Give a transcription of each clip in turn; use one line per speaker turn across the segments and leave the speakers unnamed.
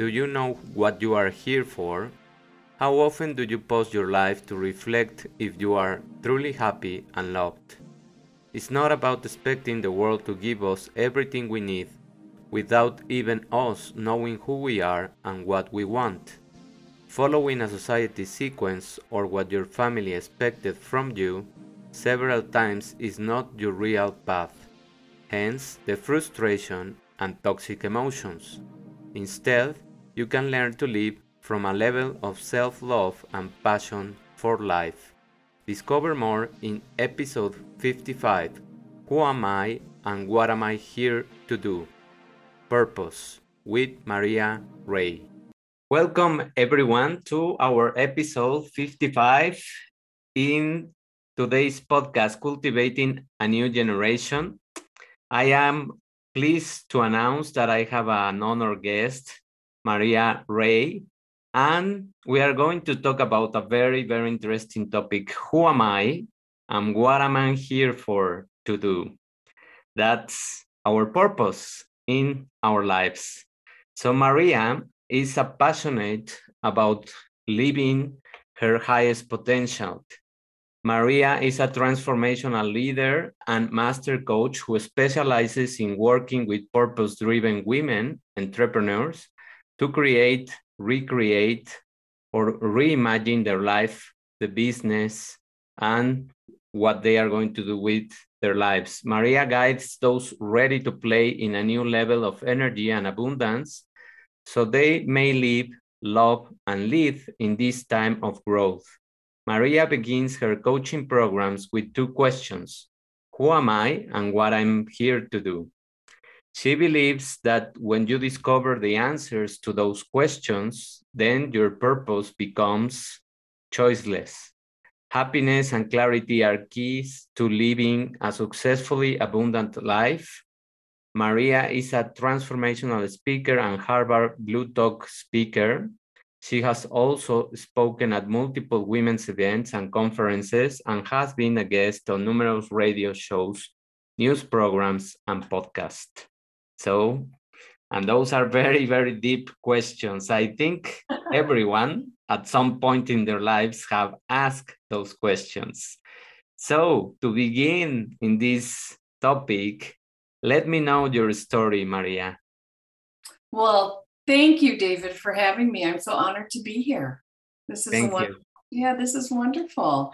Do you know what you are here for? How often do you pause your life to reflect if you are truly happy and loved? It's not about expecting the world to give us everything we need without even us knowing who we are and what we want. Following a society sequence or what your family expected from you several times is not your real path, hence the frustration and toxic emotions. Instead, you can learn to live from a level of self love and passion for life. Discover more in episode 55 Who Am I and What Am I Here to Do? Purpose with Maria Ray. Welcome everyone to our episode 55 in today's podcast, Cultivating a New Generation. I am pleased to announce that I have an honor guest, Maria Ray, and we are going to talk about a very, very interesting topic. Who am I and what am I here for to do? That's our purpose in our lives. So, Maria is a passionate about living her highest potential. Maria is a transformational leader and master coach who specializes in working with purpose driven women entrepreneurs to create, recreate, or reimagine their life, the business, and what they are going to do with their lives. Maria guides those ready to play in a new level of energy and abundance so they may live, love, and lead in this time of growth. Maria begins her coaching programs with two questions Who am I and what I'm here to do? She believes that when you discover the answers to those questions, then your purpose becomes choiceless. Happiness and clarity are keys to living a successfully abundant life. Maria is a transformational speaker and Harvard Blue Talk speaker. She has also spoken at multiple women's events and conferences and has been a guest on numerous radio shows, news programs, and podcasts. So, and those are very, very deep questions. I think everyone at some point in their lives have asked those questions. So, to begin in this topic, let me know your story, Maria.
Well, Thank you, David, for having me. I'm so honored to be here. This is
Thank
you. Yeah, this is wonderful.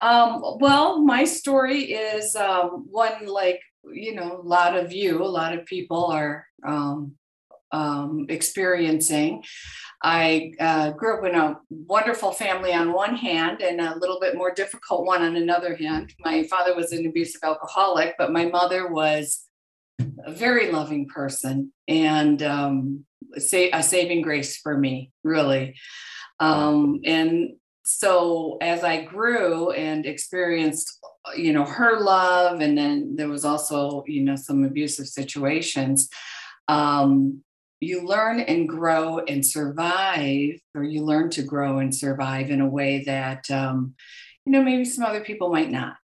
Um, well, my story is um, one like you know, a lot of you, a lot of people are um, um, experiencing. I uh, grew up in a wonderful family on one hand and a little bit more difficult one on another hand. My father was an abusive alcoholic, but my mother was a very loving person and um, say a saving grace for me, really. Um, and so as I grew and experienced, you know, her love, and then there was also, you know, some abusive situations. Um, you learn and grow and survive, or you learn to grow and survive in a way that, um, you know, maybe some other people might not.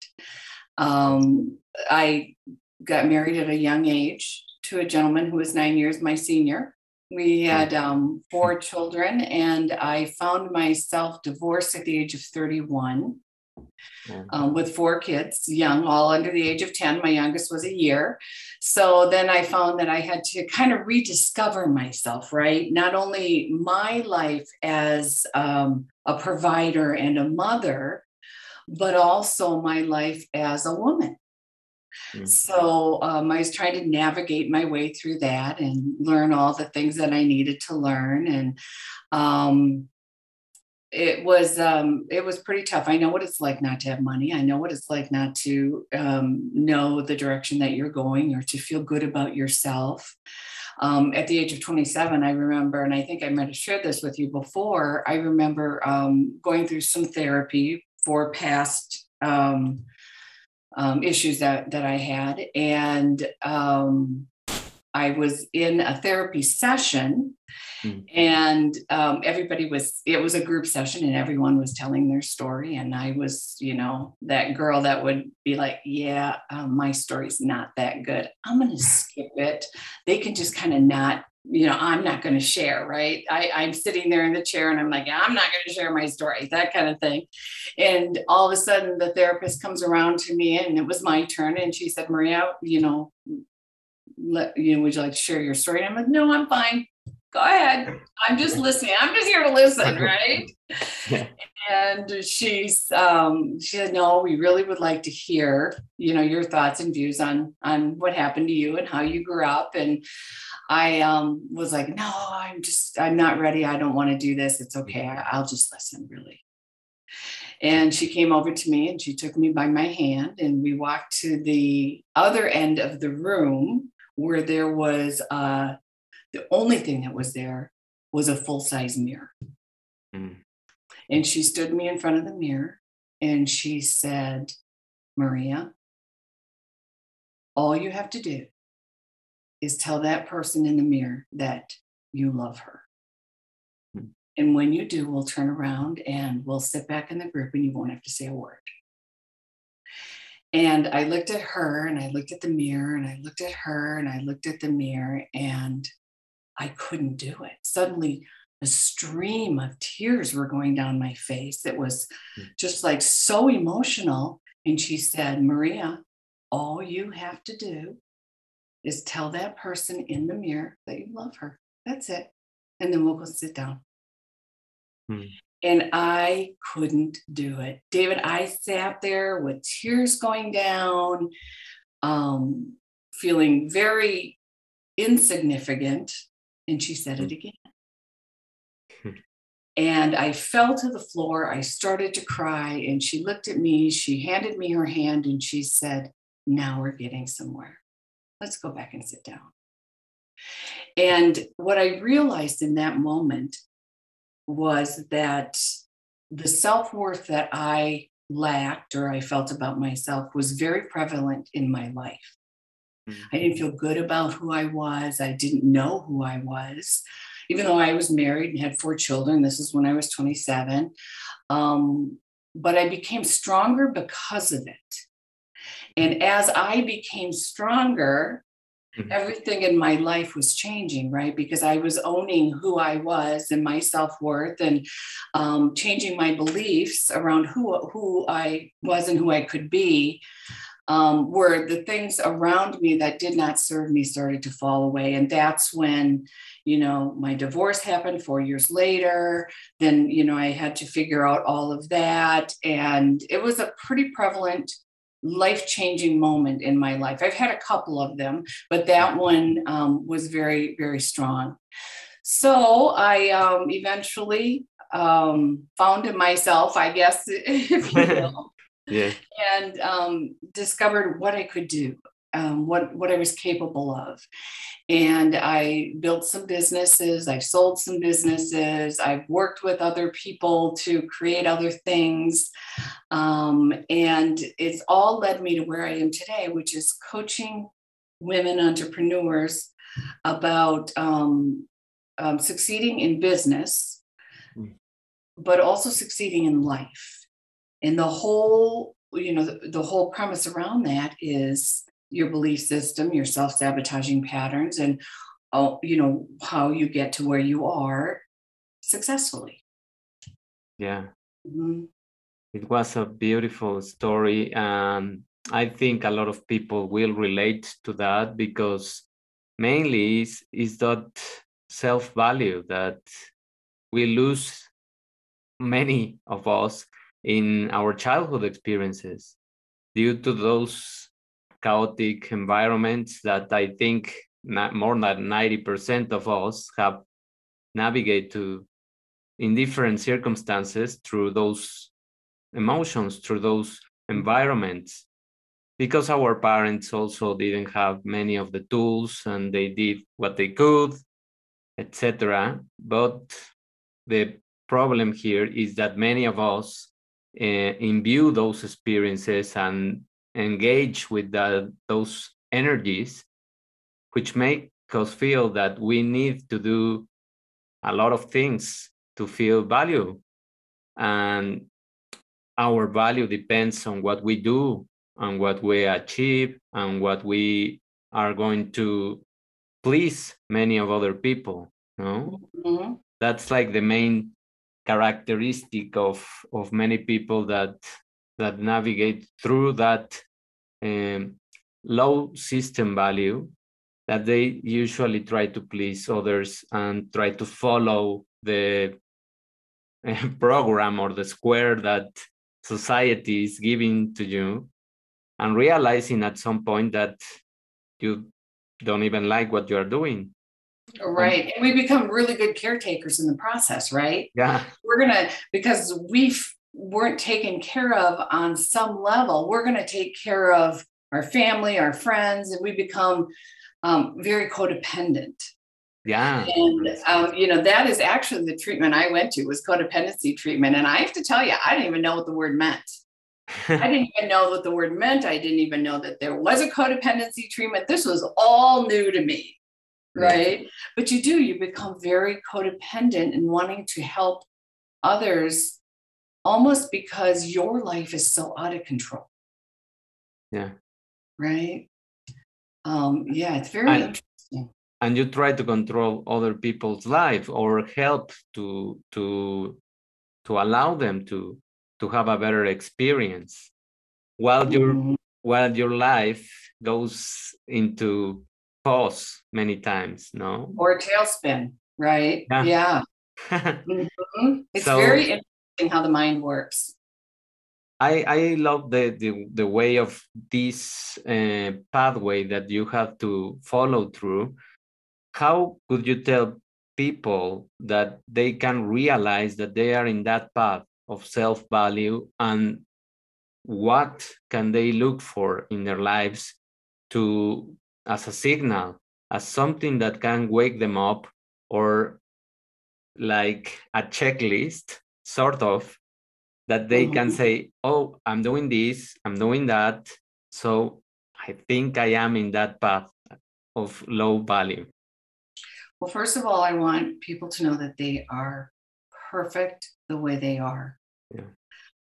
Um, I got married at a young age to a gentleman who was nine years my senior. We had um, four children, and I found myself divorced at the age of 31 um, with four kids, young, all under the age of 10. My youngest was a year. So then I found that I had to kind of rediscover myself, right? Not only my life as um, a provider and a mother, but also my life as a woman. Mm. So um, I was trying to navigate my way through that and learn all the things that I needed to learn. And um, it was um, it was pretty tough. I know what it's like not to have money. I know what it's like not to um, know the direction that you're going or to feel good about yourself. Um, at the age of 27, I remember, and I think I might have shared this with you before. I remember um, going through some therapy for past um, issues that that I had, and um, I was in a therapy session, mm-hmm. and um, everybody was. It was a group session, and everyone was telling their story, and I was, you know, that girl that would be like, "Yeah, um, my story's not that good. I'm going to skip it. They can just kind of not you know, I'm not going to share, right? I, I'm sitting there in the chair and I'm like, I'm not going to share my story, that kind of thing. And all of a sudden, the therapist comes around to me, and it was my turn. And she said, Maria, you know, let, you know, would you like to share your story? And I'm like, no, I'm fine. Go ahead. I'm just listening. I'm just here to listen, right? Yeah. And she's um, she said, no, we really would like to hear, you know, your thoughts and views on on what happened to you and how you grew up. And I um, was like, no, I'm just, I'm not ready. I don't want to do this. It's okay. I, will just listen, really. And she came over to me and she took me by my hand and we walked to the other end of the room where there was uh, the only thing that was there was a full size mirror. Mm. And she stood me in front of the mirror and she said, Maria, all you have to do is tell that person in the mirror that you love her. Hmm. And when you do, we'll turn around and we'll sit back in the group and you won't have to say a word. And I looked at her and I looked at the mirror and I looked at her and I looked at the mirror and I couldn't do it. Suddenly, a stream of tears were going down my face. It was hmm. just like so emotional. And she said, Maria, all you have to do is tell that person in the mirror that you love her. That's it. And then we'll go sit down. Hmm. And I couldn't do it. David, I sat there with tears going down, um, feeling very insignificant. And she said it hmm. again. And I fell to the floor. I started to cry. And she looked at me. She handed me her hand and she said, Now we're getting somewhere let's go back and sit down. And what I realized in that moment was that the self worth that I lacked or I felt about myself was very prevalent in my life. Mm-hmm. I didn't feel good about who I was. I didn't know who I was, even though I was married and had four children. This is when I was 27. Um, but I became stronger because of it. And as I became stronger, mm-hmm. everything in my life was changing, right? Because I was owning who I was and my self worth and um, changing my beliefs around who, who I was and who I could be. Um, where the things around me that did not serve me started to fall away. And that's when, you know, my divorce happened four years later. Then, you know, I had to figure out all of that. And it was a pretty prevalent life changing moment in my life. I've had a couple of them, but that one um, was very, very strong. So I um, eventually um, found myself, I guess, if you will, yeah. and um, discovered what I could do um, what what I was capable of. And I built some businesses. I've sold some businesses. I've worked with other people to create other things, um, and it's all led me to where I am today, which is coaching women entrepreneurs about um, um succeeding in business, hmm. but also succeeding in life. And the whole you know the, the whole premise around that is your belief system, your self-sabotaging patterns, and oh, you know how you get to where you are successfully.
Yeah. Mm-hmm. It was a beautiful story. and I think a lot of people will relate to that because mainly is, is that self value that we lose many of us in our childhood experiences due to those chaotic environments that I think more than 90% of us have navigated to in different circumstances through those emotions, through those environments. Because our parents also didn't have many of the tools and they did what they could, etc. But the problem here is that many of us imbue those experiences and engage with the, those energies, which make us feel that we need to do a lot of things to feel value. And our value depends on what we do and what we achieve and what we are going to please many of other people no mm-hmm. that's like the main characteristic of of many people that that navigate through that um, low system value that they usually try to please others and try to follow the uh, program or the square that society is giving to you and realizing at some point that you don't even like what you are doing
right and we become really good caretakers in the process right
yeah
we're gonna because we weren't taken care of on some level we're gonna take care of our family our friends and we become um, very codependent
yeah
and um, you know that is actually the treatment i went to was codependency treatment and i have to tell you i didn't even know what the word meant I didn't even know what the word meant. I didn't even know that there was a codependency treatment. This was all new to me, right? But you do, you become very codependent and wanting to help others almost because your life is so out of control.
Yeah.
Right? Um, yeah, it's very
and,
interesting.
And you try to control other people's life or help to to to allow them to to have a better experience while your mm-hmm. while your life goes into pause many times no
or tailspin right yeah, yeah. mm-hmm. it's so, very interesting how the mind works
I, I love the, the, the way of this uh, pathway that you have to follow through. How could you tell people that they can realize that they are in that path of self value and what can they look for in their lives to as a signal as something that can wake them up or like a checklist sort of that they mm-hmm. can say oh i'm doing this i'm doing that so i think i am in that path of low value
well first of all i want people to know that they are perfect the way they are.
Yeah.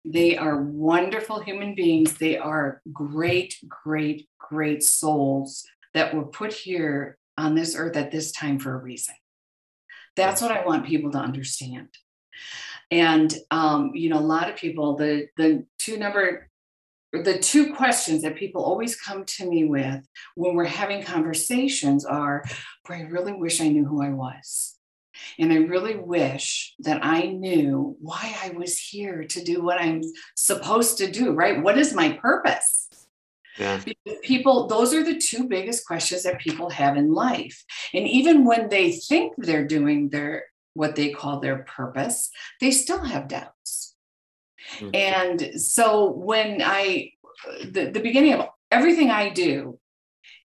They are wonderful human beings. They are great, great, great souls that were put here on this earth at this time for a reason. That's what I want people to understand. And um, you know, a lot of people, the the two number the two questions that people always come to me with when we're having conversations are, I really wish I knew who I was. And I really wish that I knew why I was here to do what I'm supposed to do, right? What is my purpose?
Yeah.
People, those are the two biggest questions that people have in life. And even when they think they're doing their what they call their purpose, they still have doubts. Mm-hmm. And so when I the, the beginning of everything I do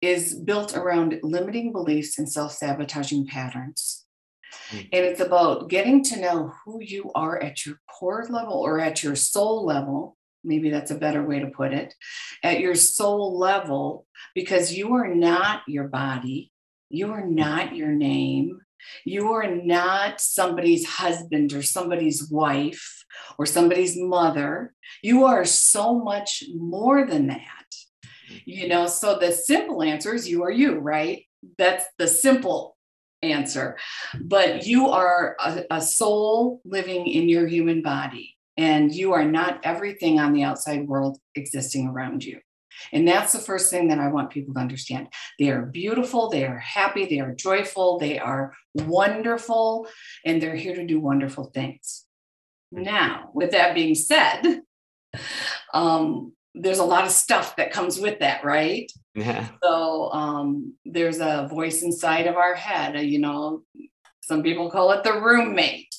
is built around limiting beliefs and self-sabotaging patterns. Mm. And it's about getting to know who you are at your core level or at your soul level. Maybe that's a better way to put it. At your soul level, because you are not your body, you are not your name, you are not somebody's husband or somebody's wife or somebody's mother. You are so much more than that. You know, so the simple answer is you are you, right? That's the simple answer. But you are a, a soul living in your human body, and you are not everything on the outside world existing around you. And that's the first thing that I want people to understand. They are beautiful, they are happy, they are joyful, they are wonderful, and they're here to do wonderful things. Now, with that being said, um, there's a lot of stuff that comes with that, right?
Yeah.
So um, there's a voice inside of our head. You know, some people call it the roommate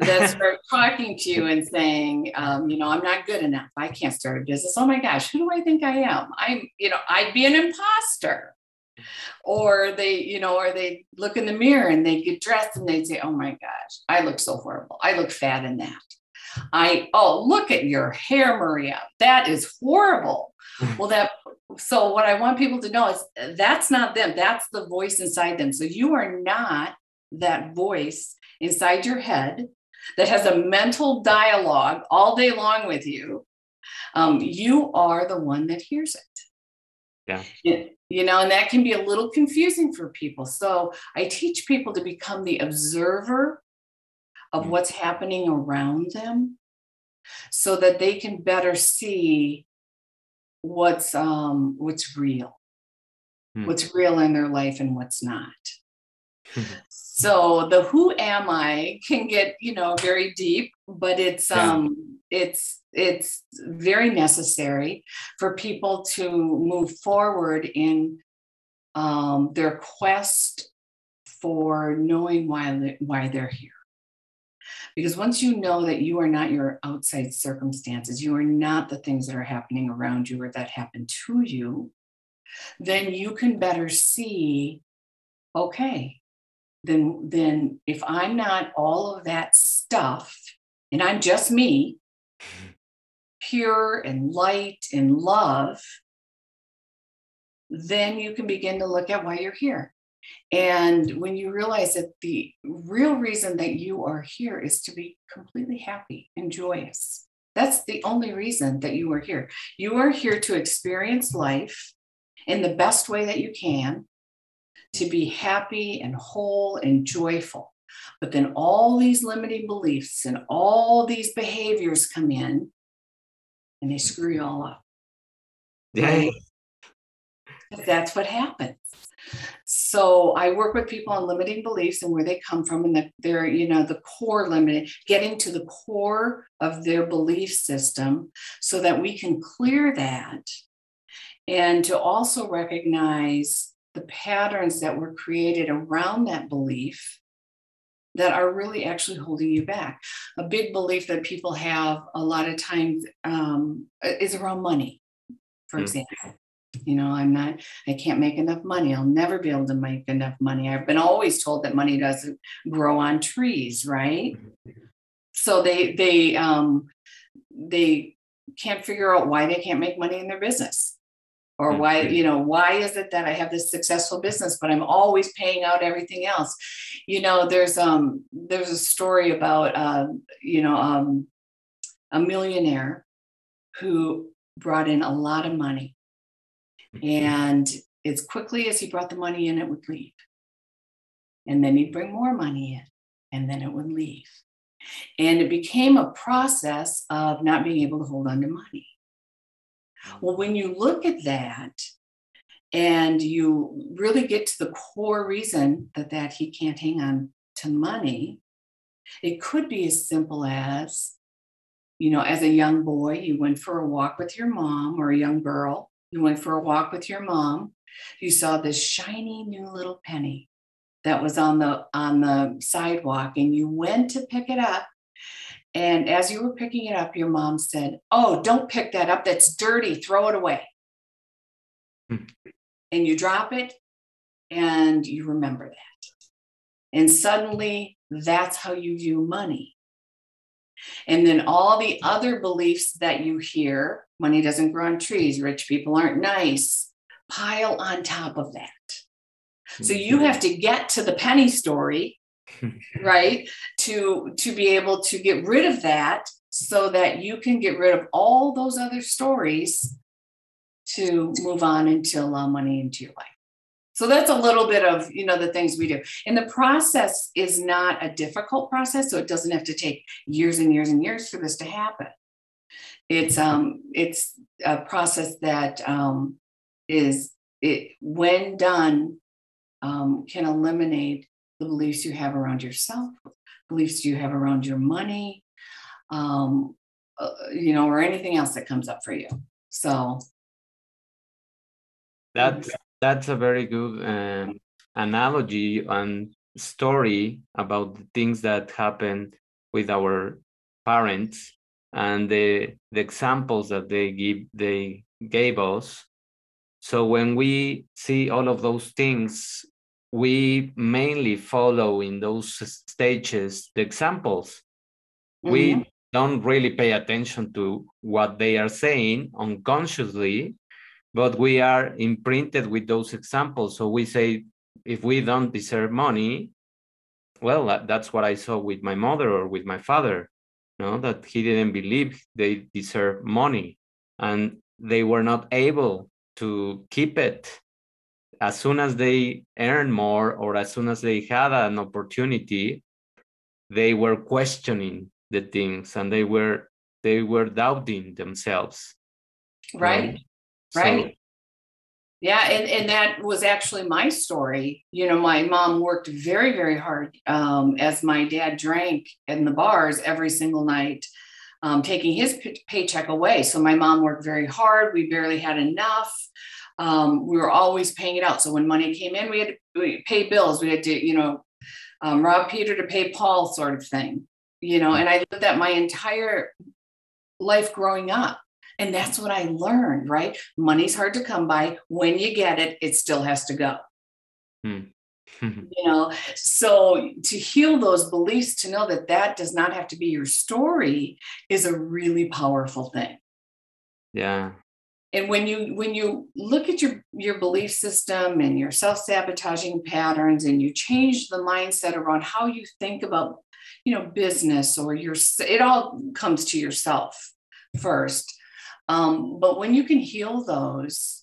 that starts talking to you and saying, um, you know, I'm not good enough. I can't start a business. Oh my gosh, who do I think I am? I'm, you know, I'd be an imposter. Or they, you know, or they look in the mirror and they get dressed and they say, oh my gosh, I look so horrible. I look fat in that. I, oh, look at your hair, Maria. That is horrible. well, that, so what I want people to know is that's not them. That's the voice inside them. So you are not that voice inside your head that has a mental dialogue all day long with you. Um, you are the one that hears it.
Yeah.
You know, and that can be a little confusing for people. So I teach people to become the observer of mm. what's happening around them so that they can better see what's um what's real hmm. what's real in their life and what's not so the who am i can get you know very deep but it's yeah. um it's it's very necessary for people to move forward in um, their quest for knowing why why they're here because once you know that you are not your outside circumstances, you are not the things that are happening around you or that happen to you, then you can better see okay, then, then if I'm not all of that stuff and I'm just me, pure and light and love, then you can begin to look at why you're here. And when you realize that the real reason that you are here is to be completely happy and joyous, that's the only reason that you are here. You are here to experience life in the best way that you can, to be happy and whole and joyful. But then all these limiting beliefs and all these behaviors come in and they screw you all up.
Yeah.
That's what happens. So I work with people on limiting beliefs and where they come from and the, their, you know, the core limiting, getting to the core of their belief system so that we can clear that and to also recognize the patterns that were created around that belief that are really actually holding you back. A big belief that people have a lot of times um, is around money, for mm. example. You know i'm not i can't make enough money. I'll never be able to make enough money. I've been always told that money doesn't grow on trees right? So they they um they can't figure out why they can't make money in their business or why you know why is it that i have this successful business but i'm always paying out everything else you know there's um there's a story about uh, you know um a millionaire who brought in a lot of money and as quickly as he brought the money in, it would leave. And then he'd bring more money in, and then it would leave. And it became a process of not being able to hold on to money. Well, when you look at that and you really get to the core reason that, that he can't hang on to money, it could be as simple as, you know, as a young boy, you went for a walk with your mom or a young girl, you went for a walk with your mom. You saw this shiny new little penny that was on the on the sidewalk and you went to pick it up. And as you were picking it up, your mom said, "Oh, don't pick that up. That's dirty. Throw it away." Hmm. And you drop it and you remember that. And suddenly that's how you view money. And then all the other beliefs that you hear money doesn't grow on trees, rich people aren't nice pile on top of that. So you mm-hmm. have to get to the penny story, right? To to be able to get rid of that so that you can get rid of all those other stories to move on and to allow money into your life. So that's a little bit of, you know, the things we do. And the process is not a difficult process, so it doesn't have to take years and years and years for this to happen. It's um it's a process that um is it when done um, can eliminate the beliefs you have around yourself, beliefs you have around your money, um, uh, you know, or anything else that comes up for you. So
that's that's a very good um, analogy and story about the things that happened with our parents and the the examples that they give they gave us so when we see all of those things we mainly follow in those stages the examples mm-hmm. we don't really pay attention to what they are saying unconsciously but we are imprinted with those examples. So we say, if we don't deserve money, well, that's what I saw with my mother or with my father, you know, that he didn't believe they deserve money and they were not able to keep it as soon as they earn more or as soon as they had an opportunity they were questioning the things and they were they were doubting themselves.
Right right? So, yeah and, and that was actually my story. You know my mom worked very very hard um, as my dad drank in the bars every single night um, taking his paycheck away. So my mom worked very hard. We barely had enough um, we were always paying it out so when money came in we had to pay bills we had to you know um, rob peter to pay paul sort of thing you know and i lived that my entire life growing up and that's what I learned, right? Money's hard to come by. When you get it, it still has to go. Hmm. you know, so to heal those beliefs, to know that that does not have to be your story is a really powerful thing.
Yeah.
And when you when you look at your your belief system and your self-sabotaging patterns and you change the mindset around how you think about you know business or your it all comes to yourself first um, but when you can heal those,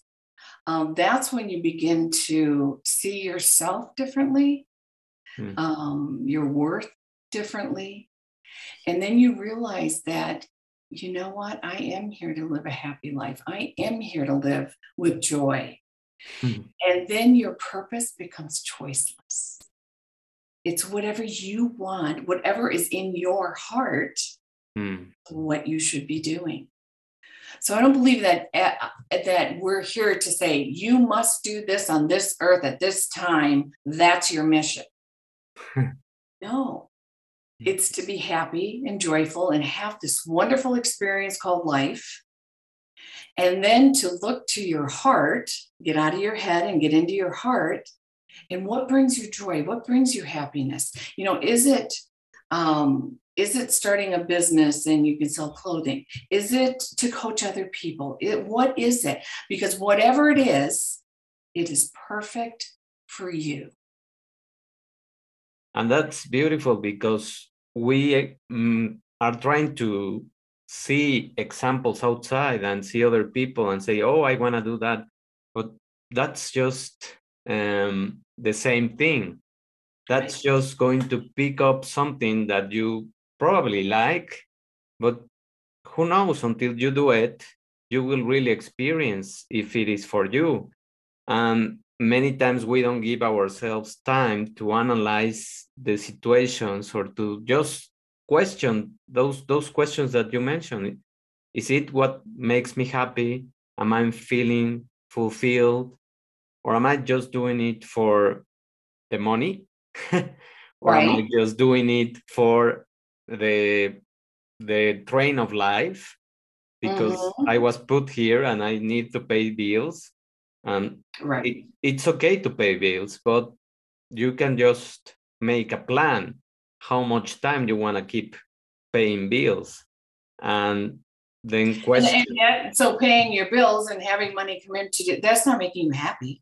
um, that's when you begin to see yourself differently, hmm. um, your worth differently. And then you realize that, you know what? I am here to live a happy life. I am here to live with joy. Hmm. And then your purpose becomes choiceless. It's whatever you want, whatever is in your heart, hmm. what you should be doing. So I don't believe that uh, that we're here to say you must do this on this earth at this time. That's your mission. no, it's to be happy and joyful and have this wonderful experience called life. And then to look to your heart, get out of your head and get into your heart. And what brings you joy? What brings you happiness? You know, is it um, is it starting a business and you can sell clothing? Is it to coach other people? It, what is it? Because whatever it is, it is perfect for you.
And that's beautiful because we um, are trying to see examples outside and see other people and say, oh, I want to do that. But that's just um, the same thing. That's right. just going to pick up something that you probably like, but who knows until you do it, you will really experience if it is for you. And many times we don't give ourselves time to analyze the situations or to just question those those questions that you mentioned. Is it what makes me happy? Am I feeling fulfilled? Or am I just doing it for the money? or right. am I just doing it for the the train of life because mm-hmm. I was put here and I need to pay bills. And right. It, it's okay to pay bills, but you can just make a plan how much time you want to keep paying bills. And then question. And, and
yet, so paying your bills and having money come in to that's not making you happy.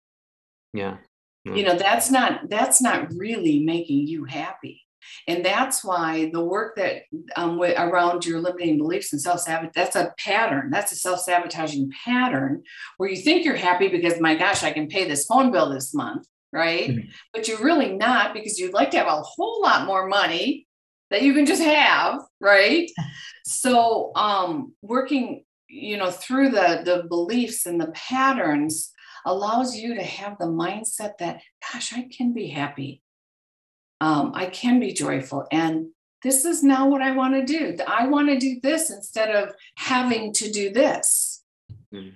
Yeah.
No. You know, that's not that's not really making you happy. And that's why the work that um, around your limiting beliefs and self sabotage, that's a pattern. That's a self sabotaging pattern where you think you're happy because, my gosh, I can pay this phone bill this month, right? Mm-hmm. But you're really not because you'd like to have a whole lot more money that you can just have, right? so, um, working, you know, through the the beliefs and the patterns allows you to have the mindset that, gosh, I can be happy um, I can be joyful. And this is now what I want to do. I want to do this instead of having to do this. Mm.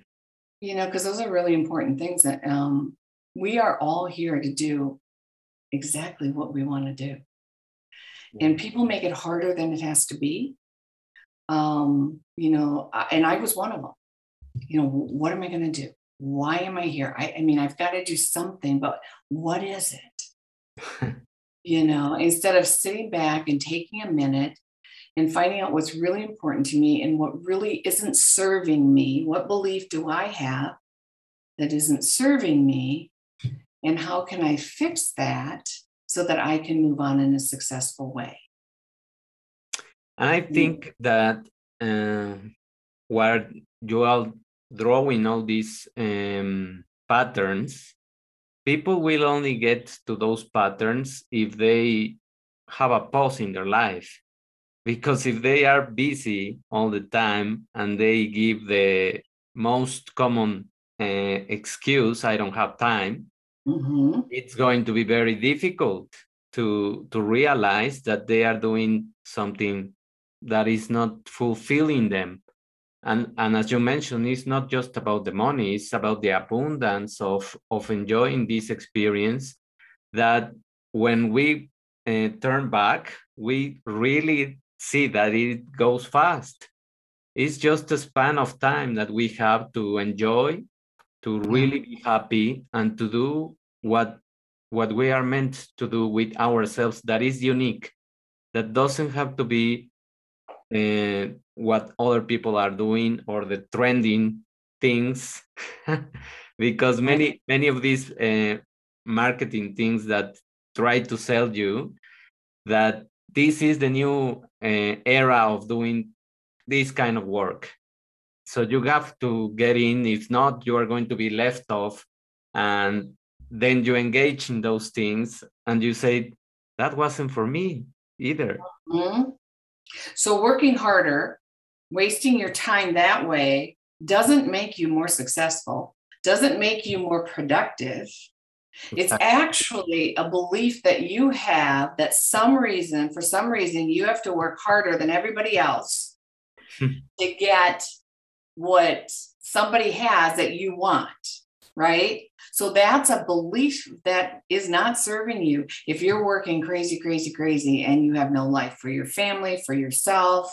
You know, because those are really important things that um, we are all here to do exactly what we want to do. And people make it harder than it has to be. Um, you know, and I was one of them. You know, what am I going to do? Why am I here? I, I mean, I've got to do something, but what is it? you know, instead of sitting back and taking a minute and finding out what's really important to me and what really isn't serving me. What belief do I have that isn't serving me? And how can I fix that so that I can move on in a successful way?
I think that uh, what you are drawing all these um, patterns, people will only get to those patterns if they have a pause in their life. Because if they are busy all the time and they give the most common uh, excuse, I don't have time, mm-hmm. it's going to be very difficult to to realize that they are doing something that is not fulfilling them and and as you mentioned it's not just about the money it's about the abundance of of enjoying this experience that when we uh, turn back we really see that it goes fast. It's just a span of time that we have to enjoy to really be happy and to do what what we are meant to do with ourselves that is unique that doesn't have to be uh, what other people are doing or the trending things. Because many many of these uh, marketing things that try to sell you that this is the new uh, era of doing this kind of work. So you have to get in. If not you are going to be left off and then you engage in those things and you say that wasn't for me either. Mm-hmm.
So working harder wasting your time that way doesn't make you more successful doesn't make you more productive. It's actually a belief that you have that some reason for some reason you have to work harder than everybody else hmm. to get what somebody has that you want right so that's a belief that is not serving you. If you're working crazy, crazy, crazy, and you have no life for your family, for yourself,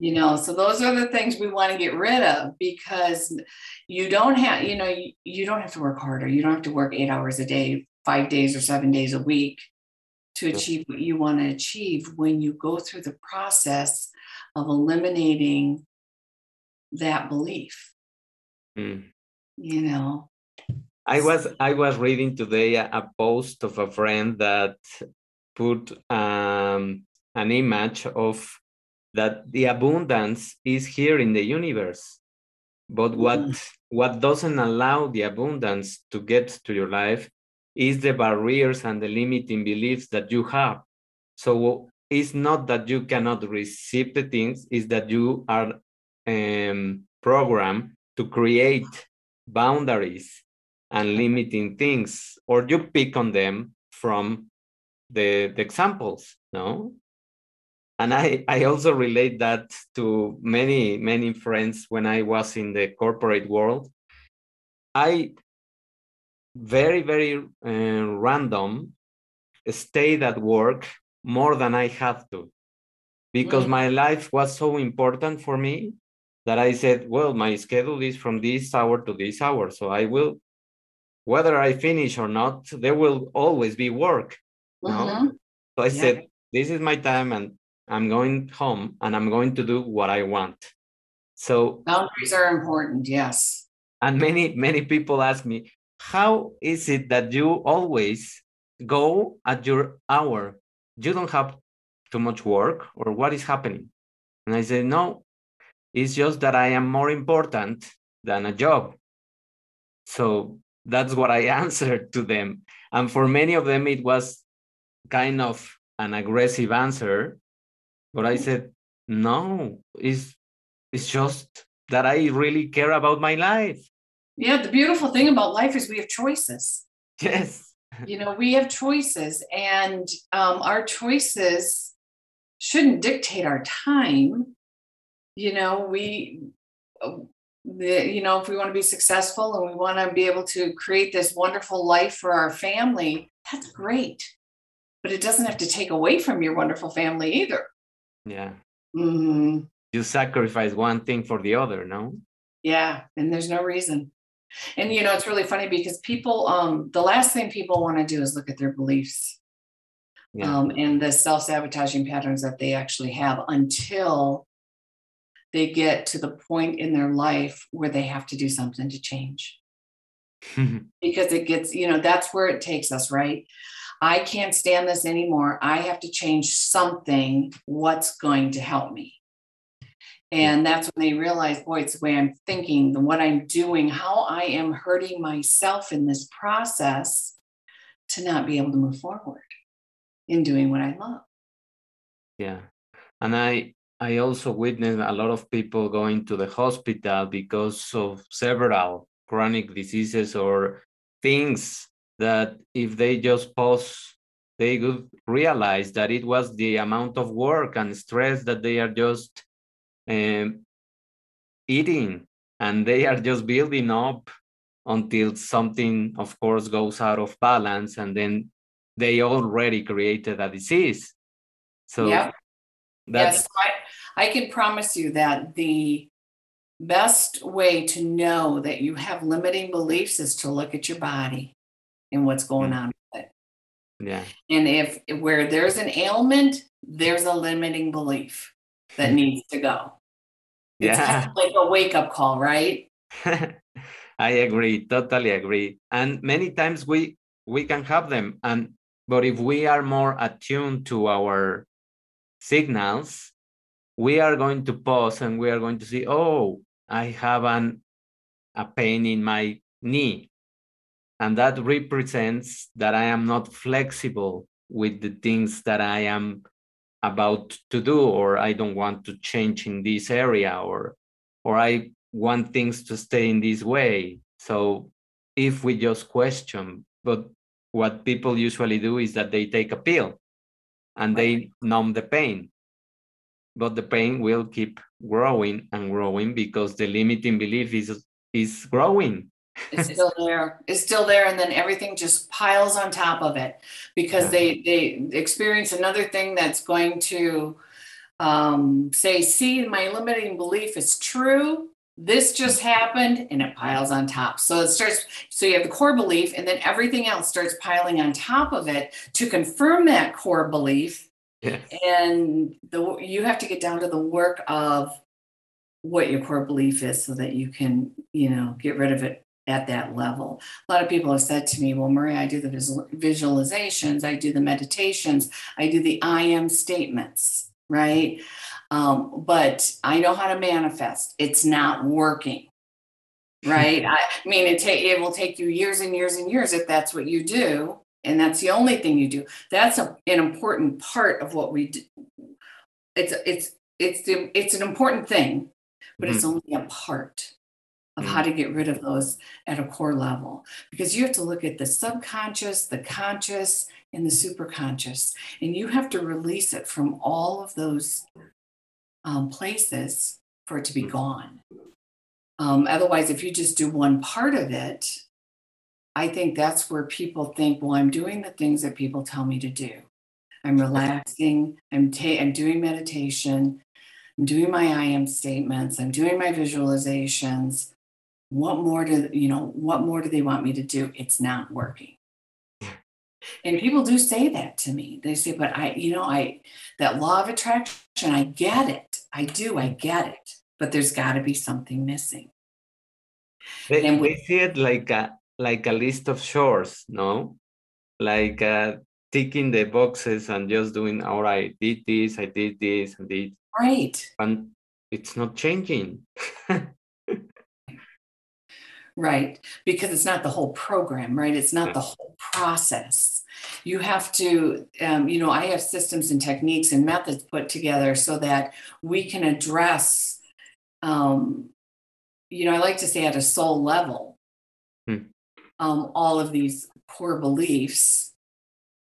you know, so those are the things we want to get rid of because you don't have, you know, you, you don't have to work harder. You don't have to work eight hours a day, five days or seven days a week to achieve what you want to achieve when you go through the process of eliminating that belief. Mm. You know,
I was I was reading today a, a post of a friend that put um, an image of that the abundance is here in the universe, but what mm. what doesn't allow the abundance to get to your life is the barriers and the limiting beliefs that you have. So it's not that you cannot receive the things; is that you are um, programmed to create boundaries and limiting things or you pick on them from the, the examples no? And i i also relate that to many many friends when i was in the corporate world. I very very uh, random stayed at work more than i had to because mm. my life was so important for me that i said well my schedule is from this hour to this hour so i will whether I finish or not, there will always be work. Mm-hmm. So I yeah. said, this is my time and I'm going home and I'm going to do what I want. So
boundaries are important, yes.
And many, many people ask me, how is it that you always go at your hour? You don't have too much work or what is happening? And I said, no, it's just that I am more important than a job. So that's what I answered to them. And for many of them, it was kind of an aggressive answer. But I said, no, it's, it's just that I really care about my life.
Yeah, the beautiful thing about life is we have choices.
Yes.
you know, we have choices, and um, our choices shouldn't dictate our time. You know, we the, you know, if we want to be successful and we want to be able to create this wonderful life for our family, that's great. But it doesn't have to take away from your wonderful family either.
Yeah. Mm-hmm. You sacrifice one thing for the other, no?
Yeah. And there's no reason. And, you know, it's really funny because people, um, the last thing people want to do is look at their beliefs. Yeah. Um, and the self sabotaging patterns that they actually have until they get to the point in their life where they have to do something to change. because it gets, you know, that's where it takes us, right? I can't stand this anymore. I have to change something. What's going to help me? And that's when they realize, boy, it's the way I'm thinking, the what I'm doing, how I am hurting myself in this process to not be able to move forward in doing what I love.
Yeah. And I I also witnessed a lot of people going to the hospital because of several chronic diseases or things that if they just pause, they would realize that it was the amount of work and stress that they are just um, eating and they are just building up until something, of course, goes out of balance and then they already created a disease. So
that's. yes, I, can promise you that the best way to know that you have limiting beliefs is to look at your body and what's going mm. on with it.
Yeah.
And if where there's an ailment, there's a limiting belief that needs to go. It's yeah. Kind of like a wake up call, right?
I agree, totally agree. And many times we we can have them and but if we are more attuned to our signals, we are going to pause and we are going to see, oh, I have an a pain in my knee. And that represents that I am not flexible with the things that I am about to do, or I don't want to change in this area, or or I want things to stay in this way. So if we just question, but what people usually do is that they take a pill and they numb the pain. But the pain will keep growing and growing because the limiting belief is is growing.
it's still there. It's still there, and then everything just piles on top of it because they they experience another thing that's going to um, say, "See, my limiting belief is true." This just happened, and it piles on top. So it starts. So you have the core belief, and then everything else starts piling on top of it to confirm that core belief.
Yeah.
And the you have to get down to the work of what your core belief is so that you can you know get rid of it at that level. A lot of people have said to me, Well, Maria, I do the visual, visualizations, I do the meditations, I do the I am statements, right? Um, but I know how to manifest. It's not working, right? I, mean, it, ta- it will take you years and years and years if that's what you do. And that's the only thing you do. That's a, an important part of what we do. It's, it's, it's, the, it's an important thing, but mm-hmm. it's only a part of how to get rid of those at a core level because you have to look at the subconscious, the conscious, and the superconscious, and you have to release it from all of those um, places for it to be gone. Um, otherwise, if you just do one part of it, I think that's where people think, well, I'm doing the things that people tell me to do. I'm relaxing, I'm, ta- I'm doing meditation, I'm doing my I am statements, I'm doing my visualizations, what more do you know what more do they want me to do? It's not working. And people do say that to me. They say but i you know i that law of attraction i get it. I do i get it. But there's got to be something missing.
They, and we, they see it like a like a list of chores no like uh ticking the boxes and just doing all right I did this i did this I did
right
and it's not changing
Right. Because it's not the whole program, right? It's not the whole process. You have to, um, you know, I have systems and techniques and methods put together so that we can address, um, you know, I like to say at a soul level, hmm. Um, all of these core beliefs.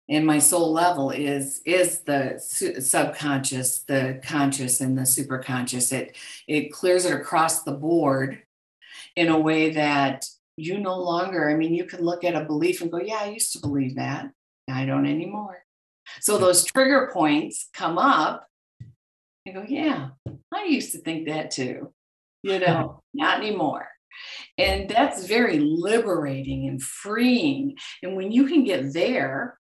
And my soul level is is the su- subconscious, the conscious, and the superconscious. It it clears it across the board in a way that you no longer, I mean, you can look at a belief and go, yeah, I used to believe that. I don't anymore. So those trigger points come up and go, yeah, I used to think that too. You know, not anymore. And that's very liberating and freeing. And when you can get there,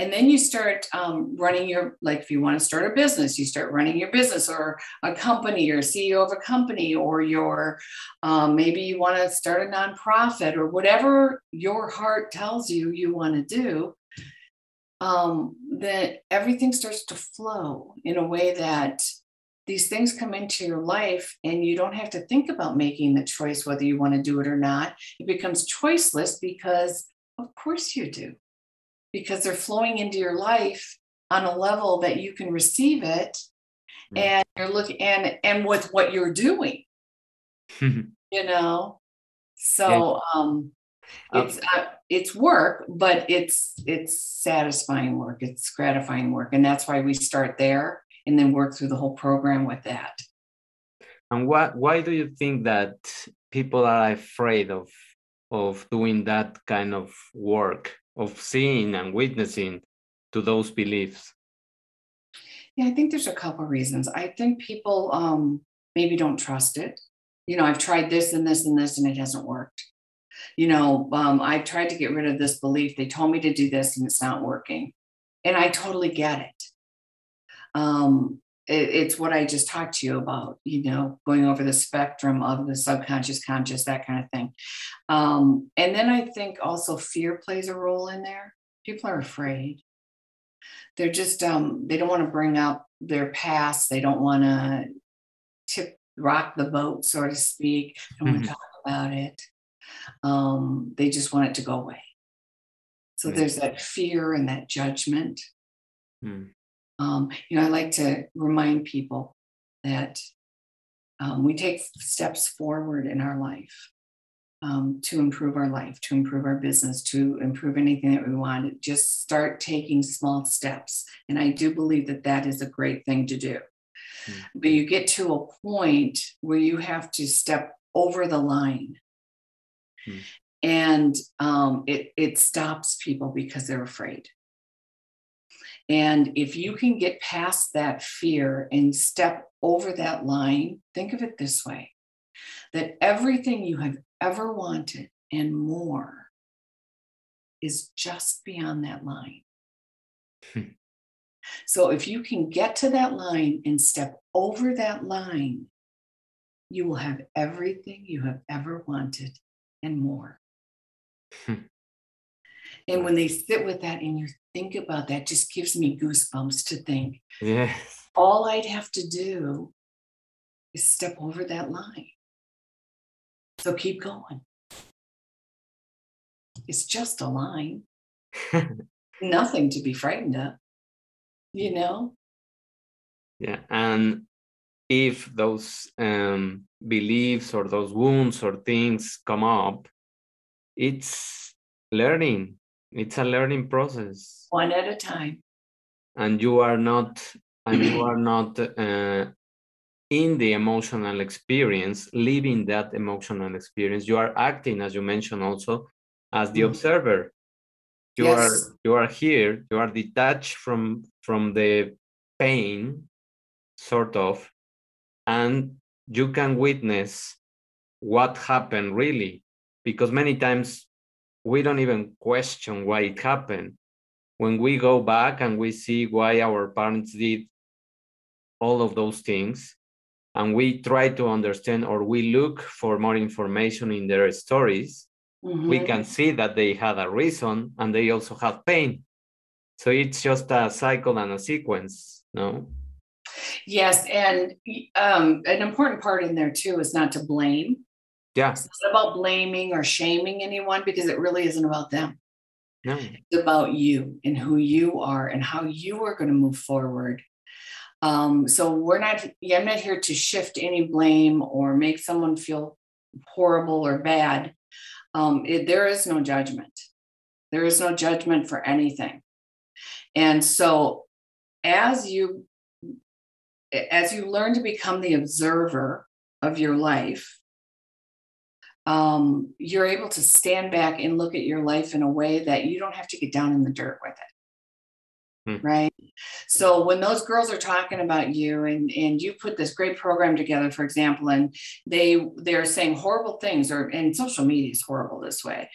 and then you start um, running your like if you want to start a business you start running your business or a company you're ceo of a company or your um, maybe you want to start a nonprofit or whatever your heart tells you you want to do um, that everything starts to flow in a way that these things come into your life and you don't have to think about making the choice whether you want to do it or not. It becomes choiceless because, of course, you do, because they're flowing into your life on a level that you can receive it mm. and you're looking and and with what you're doing. You know? So um it's uh, it's work but it's it's satisfying work. It's gratifying work and that's why we start there and then work through the whole program with that
and what why do you think that people are afraid of of doing that kind of work of seeing and witnessing to those beliefs
yeah i think there's a couple of reasons i think people um maybe don't trust it you know i've tried this and this and this and it hasn't worked you know, um, I tried to get rid of this belief. They told me to do this and it's not working. And I totally get it. Um, it, it's what I just talked to you about, you know, going over the spectrum of the subconscious, conscious, that kind of thing. Um, and then I think also fear plays a role in there. People are afraid. They're just, um, they don't want to bring up their past. They don't want to tip, rock the boat, so to speak. They don't mm-hmm. want to talk about it. Um, they just want it to go away. So mm. there's that fear and that judgment. Mm. Um, you know, I like to remind people that um, we take steps forward in our life um, to improve our life, to improve our business, to improve anything that we want. Just start taking small steps. And I do believe that that is a great thing to do. Mm. But you get to a point where you have to step over the line Hmm. And um, it, it stops people because they're afraid. And if you can get past that fear and step over that line, think of it this way that everything you have ever wanted and more is just beyond that line. Hmm. So if you can get to that line and step over that line, you will have everything you have ever wanted and more. Hmm. And when they sit with that and you think about that, just gives me goosebumps to think.
Yeah.
All I'd have to do is step over that line. So keep going. It's just a line. Nothing to be frightened of, you know?
Yeah. And if those um, beliefs or those wounds or things come up, it's learning. It's a learning process.
One at a time.
And you are not, and you are not uh, in the emotional experience, living that emotional experience. You are acting, as you mentioned, also as the mm-hmm. observer. You yes. are you are here. You are detached from from the pain, sort of, and you can witness what happened really because many times we don't even question why it happened when we go back and we see why our parents did all of those things and we try to understand or we look for more information in their stories mm-hmm. we can see that they had a reason and they also had pain so it's just a cycle and a sequence no
Yes, and um, an important part in there too is not to blame.
Yeah.
It's not about blaming or shaming anyone because it really isn't about them.
No.
It's about you and who you are and how you are going to move forward. Um, so we're not, I'm not here to shift any blame or make someone feel horrible or bad. Um, it, there is no judgment. There is no judgment for anything. And so as you as you learn to become the observer of your life, um, you're able to stand back and look at your life in a way that you don't have to get down in the dirt with it. Hmm. Right. So when those girls are talking about you and, and you put this great program together, for example, and they they're saying horrible things, or and social media is horrible this way.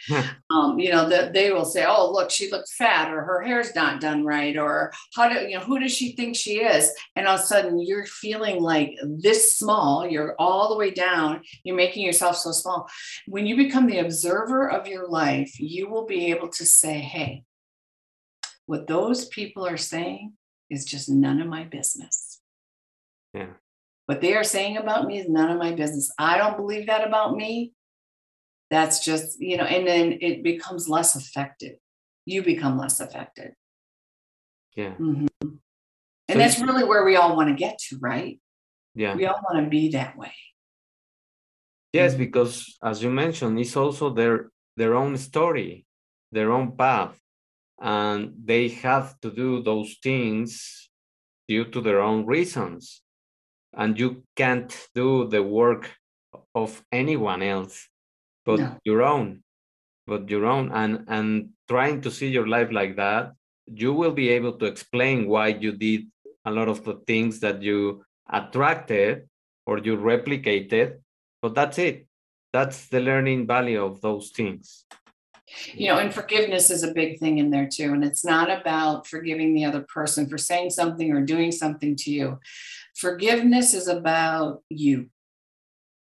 um, you know, that they will say, Oh, look, she looks fat, or her hair's not done right, or how do you know who does she think she is? And all of a sudden you're feeling like this small, you're all the way down, you're making yourself so small. When you become the observer of your life, you will be able to say, Hey, what those people are saying is just none of my business.
Yeah.
What they are saying about me is none of my business. I don't believe that about me. That's just, you know, and then it becomes less effective. You become less affected.
Yeah.
Mhm. And
So
that's really where we all want to get to, right?
Yeah.
We all want to be that way.
Yes,
Mhm.
because as you mentioned, it's also their their own story, their own path, and they have to do those things due to their own reasons. And you can't do the work of anyone else but
No.
your own, but your own. And and trying to see your life like that, you will be able to explain why you did a lot of the things that you attracted or you replicated but that's it that's the learning value of those things
You know, and forgiveness is a big thing in there too. And it's not about forgiving the other person for saying something or doing something to you. Forgiveness is about you.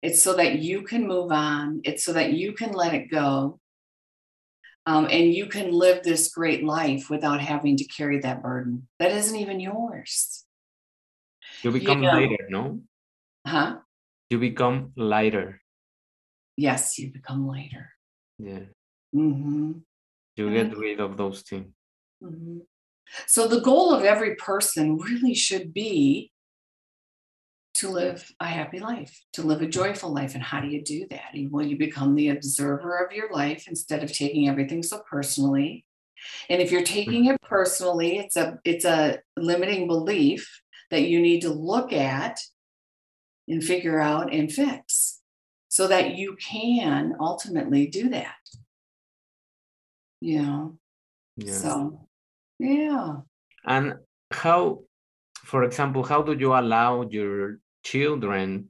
It's so that you can move on, it's so that you can let it go. Um, and you can live this great life without having to carry that burden that isn't even yours.
you become
know.
lighter no
Huh?
you become lighter
Yes, you become lighter.
yeah
hmm
you get rid of those things
Mhm. So the goal of every person really should be to live a happy life, to live a joyful life. And how do you do that? Well, you become the observer of your life instead of taking everything so personally. And if you're taking it personally, it's a it's a limiting belief that you need to look at and figure out and fix so that you can ultimately do that. You know,
yeah.
So yeah.
and how for example how do you allow your children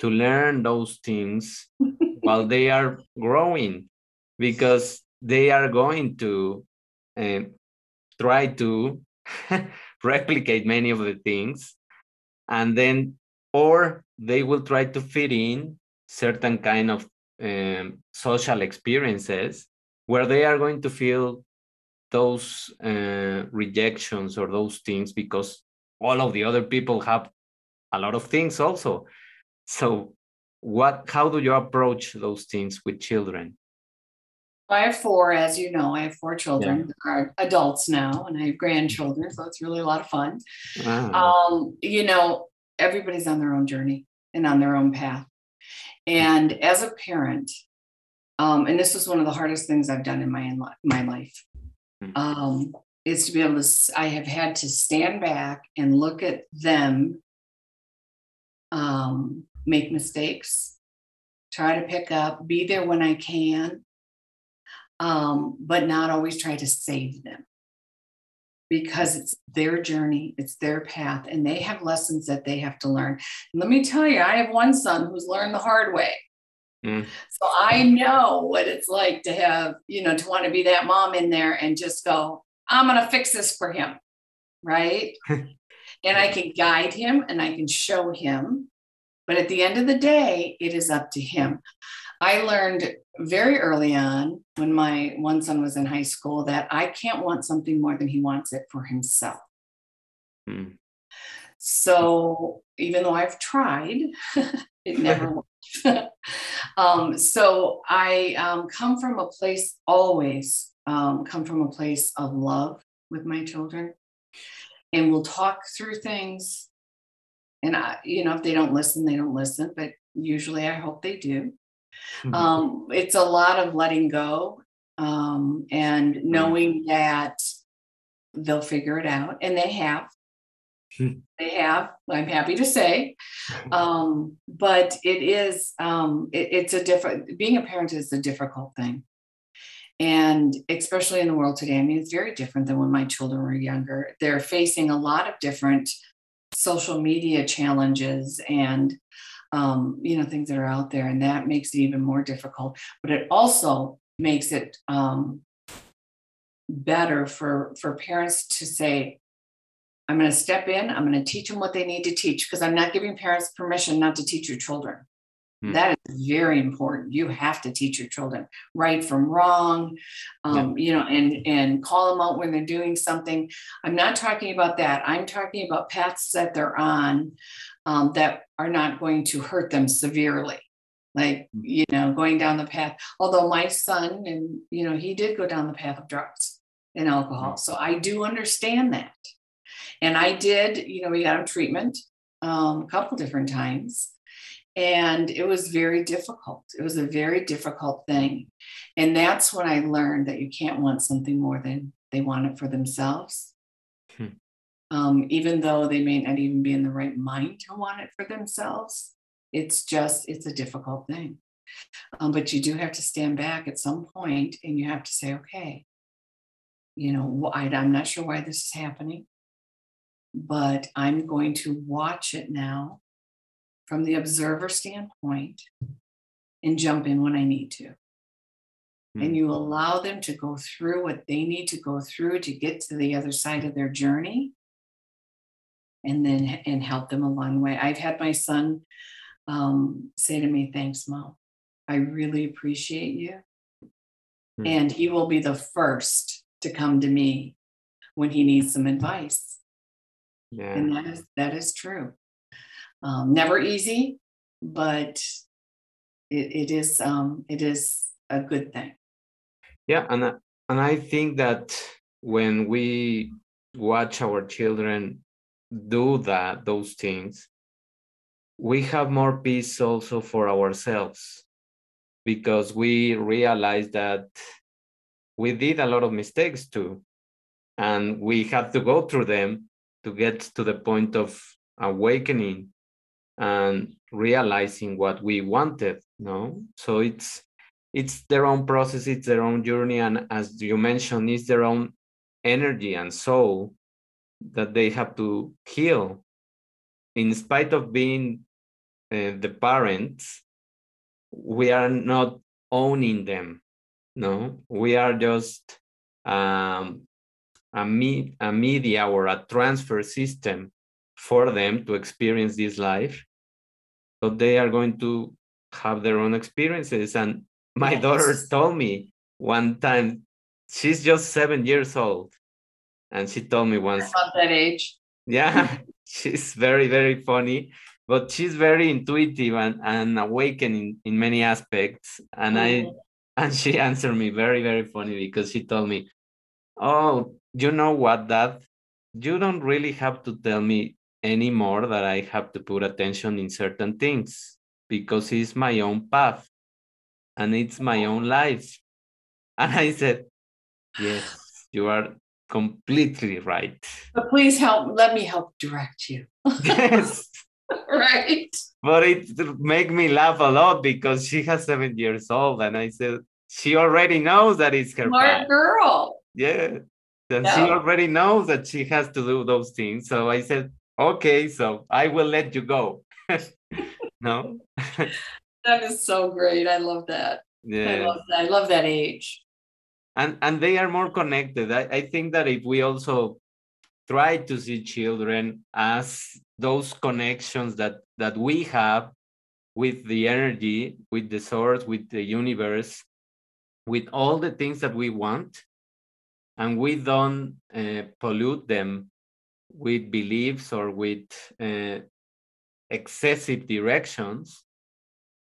to learn those things while they are growing? Because they are going to um, try to replicate many of the things and then or they will try to fit in certain kind of um, social experiences where they are going to feel those uh, rejections or those things because all of the other people have a lot of things also so what how do you approach those things with children
I have four, as you know, I have four children that are adults now, and I have grandchildren, so it's really a lot of fun.
Ah,
Um, you know, everybody's on their own journey and on their own path. And as a parent, um, and this was one of the hardest things I've done in my in my life,
Mm.
um, is to be able to. I have had to stand back and look at them um, make mistakes, try to pick up, be there when I can, um, but not always try to save them because it's their journey, it's their path, and they have lessons that they have to learn. And let me tell you, I have one son who's learned the hard way.
Mm.
So I know what it's like to have, you know, to want to be that mom in there and just go, I'm going to fix this for him. Right. and I can guide him and I can show him. But at the end of the day, it is up to him. I learned very early on when my one son was in high school that I can't want something more than he wants it for himself.
mm,
So even though I've tried, it never worked. um, so I um, come from a place, always um, come from a place of love with my children. And we'll talk through things. And I, you know, if they don't listen, they don't listen, but usually I hope they do. Um, it's a lot of letting go um, and knowing that they'll figure it out, and they have. They have. I'm happy to say, um, but it is. Um, it, it's a different. Being a parent is a difficult thing, and especially in the world today. I mean, it's very different than when my children were younger. They're facing a lot of different social media challenges and um, you know things that are out there and that makes it even more difficult but it also makes it um, better for for parents to say i'm going to step in i'm going to teach them what they need to teach because i'm not giving parents permission not to teach your children Mm. That is very important. You have to teach your children right from wrong, um, yeah. you know, and and call them out when they're doing something. I'm not talking about that. I'm talking about paths that they're on um, that are not going to hurt them severely. Like mm. you know, going down the path. Although my son and you know he did go down the path of drugs and alcohol, mm. so I do understand that. And I did, you know, we got him treatment um, a couple different times and it was very difficult. It was a very difficult thing. And that's when I learned that you can't want something more than they want it for themselves. Hmm. Um, even though they may not even be in the right mind to want it for themselves, it's just, it's a difficult thing. Um, but you do have to stand back at some point and you have to say, okay, you know, I, I'm not sure why this is happening, but I'm going to watch it now from the observer standpoint and jump in when I need to. Mm. And you allow them to go through what they need to go through to get to the other side of their journey and then and help them along the way. I've had my son um, say to me, Thanks, mom. I really appreciate you. Mm. And he will be the first to come to me when he needs some advice. Yeah. And that is that is true. Um, never easy, but it, it is um, it is a good thing.
Yeah, and and I think that when we watch our children do that those things, we have more peace also for ourselves because we realize that we did a lot of mistakes too and we have to go through them to get to the point of awakening and realizing what we wanted no? So it's it's their own process it's their own journey and as you mentioned it's their own energy and soul that they have to heal. In spite of being uh, the parents we are not owning them no? We are just um, a, me- a media or a transfer system for them to experience this life. So they are going to have their own experiences. And my yes. daughter told me one time, she's just seven years old. And she told me once.
About that age.
Yeah, she's very, very funny, but she's very intuitive and, and awakening in many aspects. And mm. I and she answered me very, very funny because she told me, Oh, you know what, Dad? You don't really have to tell me anymore that I have to put attention in certain things because it's my own path and it's my oh. own life. And I said, Yes, you are completely right.
But please help, let me help direct you. yes. right.
But it make me laugh a lot because she has seven years old. And I said, she already knows that it's her
Smart path. girl.
Yeah. And she already knows that she has to do those things. So I said, okay, so I will let you go. no?
that is so great. I love that. Yeah. I love that. I love that age.
And and they are more connected. I, I think that if we also try to see children as those connections that that we have with the energy, with the source, with the universe, with all the things that we want, and we don't uh, pollute them with beliefs or with uh, excessive directions,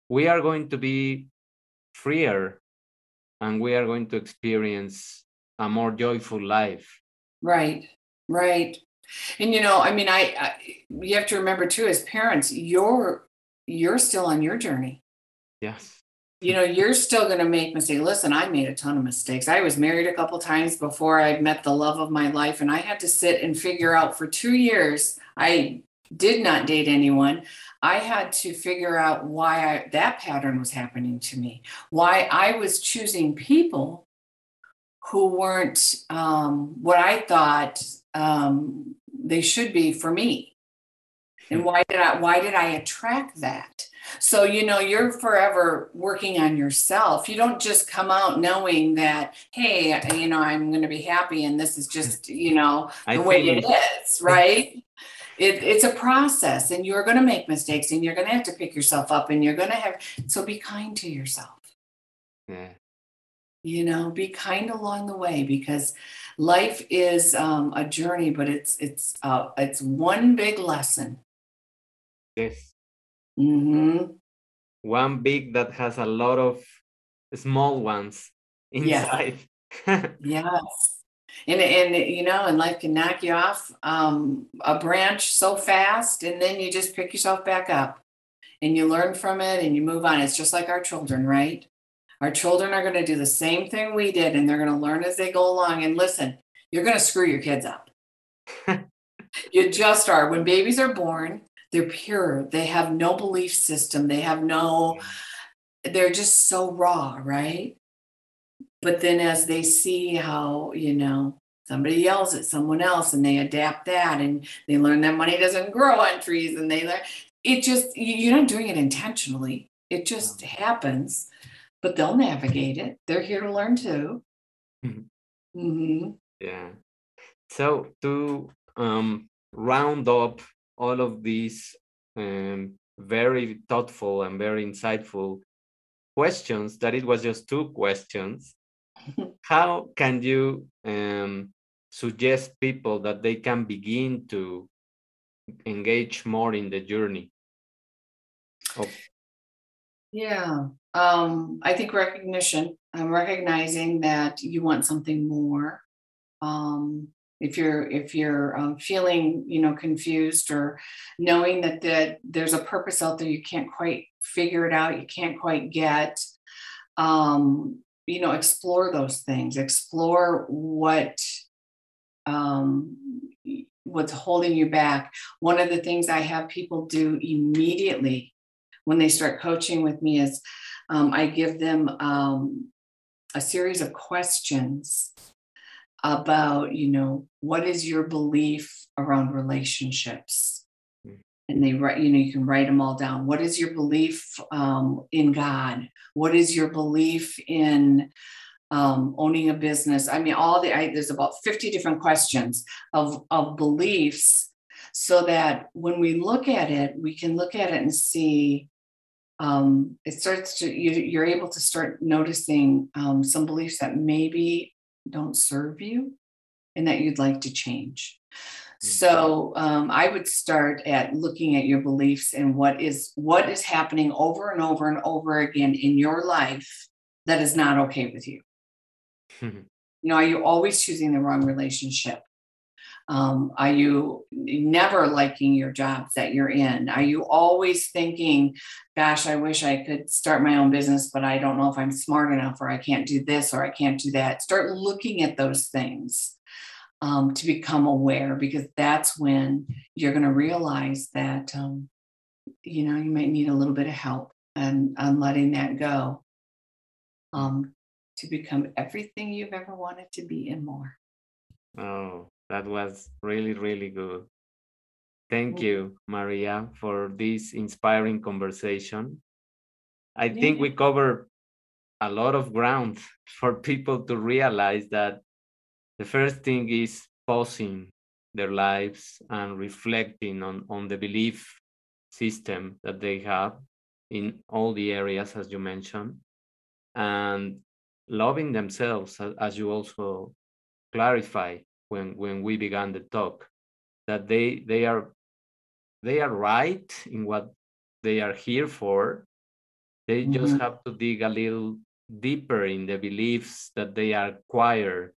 we are going to be freer and we are going to experience a more joyful life.
Right, right. And you know, I mean, I, I you have to remember too, as parents, you're you're still on your journey.
Yes
you know you're still going to make mistakes listen i made a ton of mistakes. I was married a couple times before i met the love of my life and i had to sit and figure out for two years i did not date anyone. I had to figure out why I, that pattern was happening to me why i was choosing people who weren't um, what i thought um, they should be for me. And why did i why did i attract that so, you know, you're forever working on yourself. You don't just come out knowing that, hey, you know, I'm going to be happy and this is just, you know, the way it is, right? it, it's a process and you're going to make mistakes and you're going to have to pick yourself up and you're going to have so be kind to yourself.
Yeah
you know be kind along the way because life is um, a journey but it's it's uh, it's one big lesson.
Yes
mm-hmm.
one big that has a lot of small ones inside.
Yeah. yes. And and you know and life can knock you off um, a branch so fast and then you just pick yourself back up and you learn from it and you move on. It's just like our children right? Our children are going to do the same thing we did and they're going to learn as they go along. And listen you're going to screw your kids up. You just are. When babies are born they're pure. They have no belief system. They have no they're just so raw right? But then as they see how you know somebody yells at someone else and they adapt that and they learn that money doesn't grow on trees and they learn it just you're not doing it intentionally. It just happens but they'll navigate it. They're here to learn too.
Mm-hmm. mm-hmm. yeah. So to um, round up all of these um, very thoughtful and very insightful questions that it was just two questions. How can you um, suggest people that they can begin to engage more in the journey
of yeah um, i think recognition i'm recognizing that you want something more um, if you're if you're um, feeling you know confused or knowing that that there's a purpose out there you can't quite figure it out you can't quite get um, you know explore those things explore what um, what's holding you back. One of the things i have people do immediately when they start coaching with me is um, i give them um, a series of questions about you know what is your belief around relationships? And they write you know you can write them all down. What is your belief um, in god? What is your belief in um, owning a business? I mean all the I, there's about 50 different questions of, of beliefs so that when we look at it we can look at it and see um, it starts to you, you're able to start noticing um, some beliefs that maybe don't serve you and that you'd like to change so um, I would start at looking at your beliefs and what is what is happening over and over and over again in your life that is not okay with you. you know, are you always choosing the wrong relationship? Um, are you never liking your jobs that you're in? Are you always thinking, gosh, I wish I could start my own business, but I don't know if I'm smart enough, or I can't do this, or I can't do that? Start looking at those things um, to become aware because that's when you're going to realize that um, you know you might need a little bit of help and letting that go um, to become everything you've ever wanted to be and more
oh that was really really good. Thank you maria for this inspiring conversation. I think we cover a lot of ground for people to realize that the first thing is pausing their lives and reflecting on, on the belief system that they have in all the areas, as you mentioned, and loving themselves, as you also clarify when, when we began the talk, that they, they, are, they are right in what they are here for. They mm-hmm. just have to dig a little deeper in the beliefs that they acquired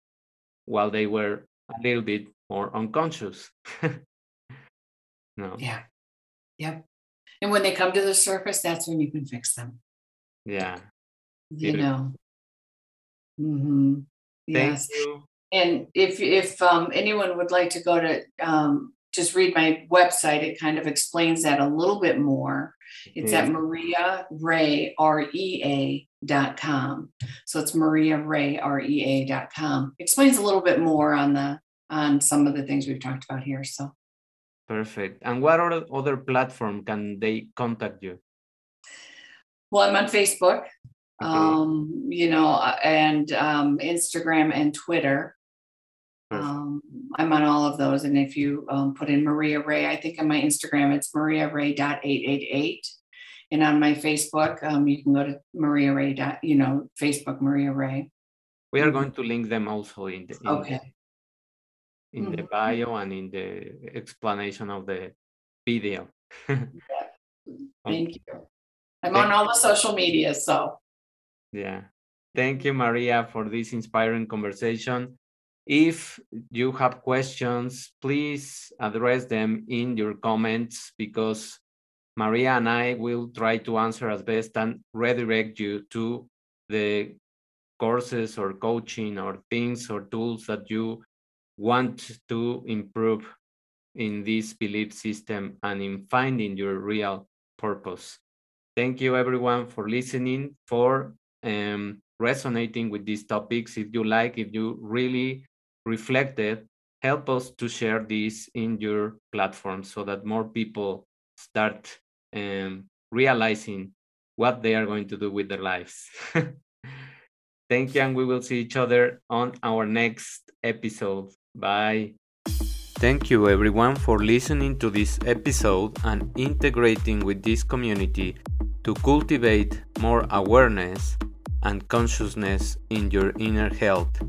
while they were a little bit more unconscious.
no. Yeah. Yep. And when they come to the surface, that's when you can fix them.
Yeah.
You know. Mm-hmm. Yes. And if if um, anyone would like to go to um, just read my website, it kind of explains that a little bit more. It's at Maria Rea, R E A dot com. So it's Maria Rea, R E A dot com. Explains a little bit more on the on some of the things we've talked about here. So
perfect. And what other other platform can they contact you?
Well, I'm on Facebook, okay. um, you know, and um, Instagram and Twitter. Um, I'm on all of those. And if you um, put in Maria Rea, I think on my Instagram, it's Maria Rea.888. And on my Facebook, um, you can go to Maria Rea. You know, Facebook Maria Rea.
We are going to link them also in the in,
Okay.
in the
Mhm.
bio and in the explanation of the video.
Thank you. I'm on all the social media, so
Yeah. Thank you, Maria, for this inspiring conversation. If you have questions, please address them in your comments because Maria and I will try to answer as best and redirect you to the courses or coaching or things or tools that you want to improve in this belief system and in finding your real purpose. Thank you, everyone, for listening, for um, resonating with these topics. If you like, if you really reflected, help us to share this in your platform so that more people start um, realizing what they are going to do with their lives. Thank you, and we will see each other on our next episode. Bye. Thank you, everyone, for listening to this episode and integrating with this community to cultivate more awareness and consciousness in your inner health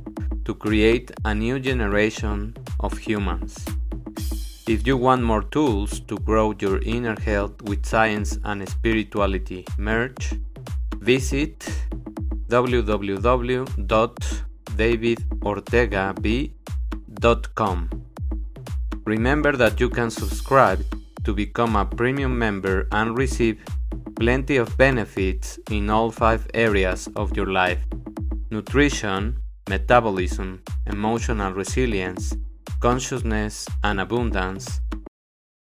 to create a new generation of humans. If you want more tools to grow your inner health with science and spirituality merge, visit www.davidortegab.com. Remember that you can subscribe to become a premium member and receive plenty of benefits in all five areas of your life. Nutrition, metabolism, emotional resilience, consciousness and abundance,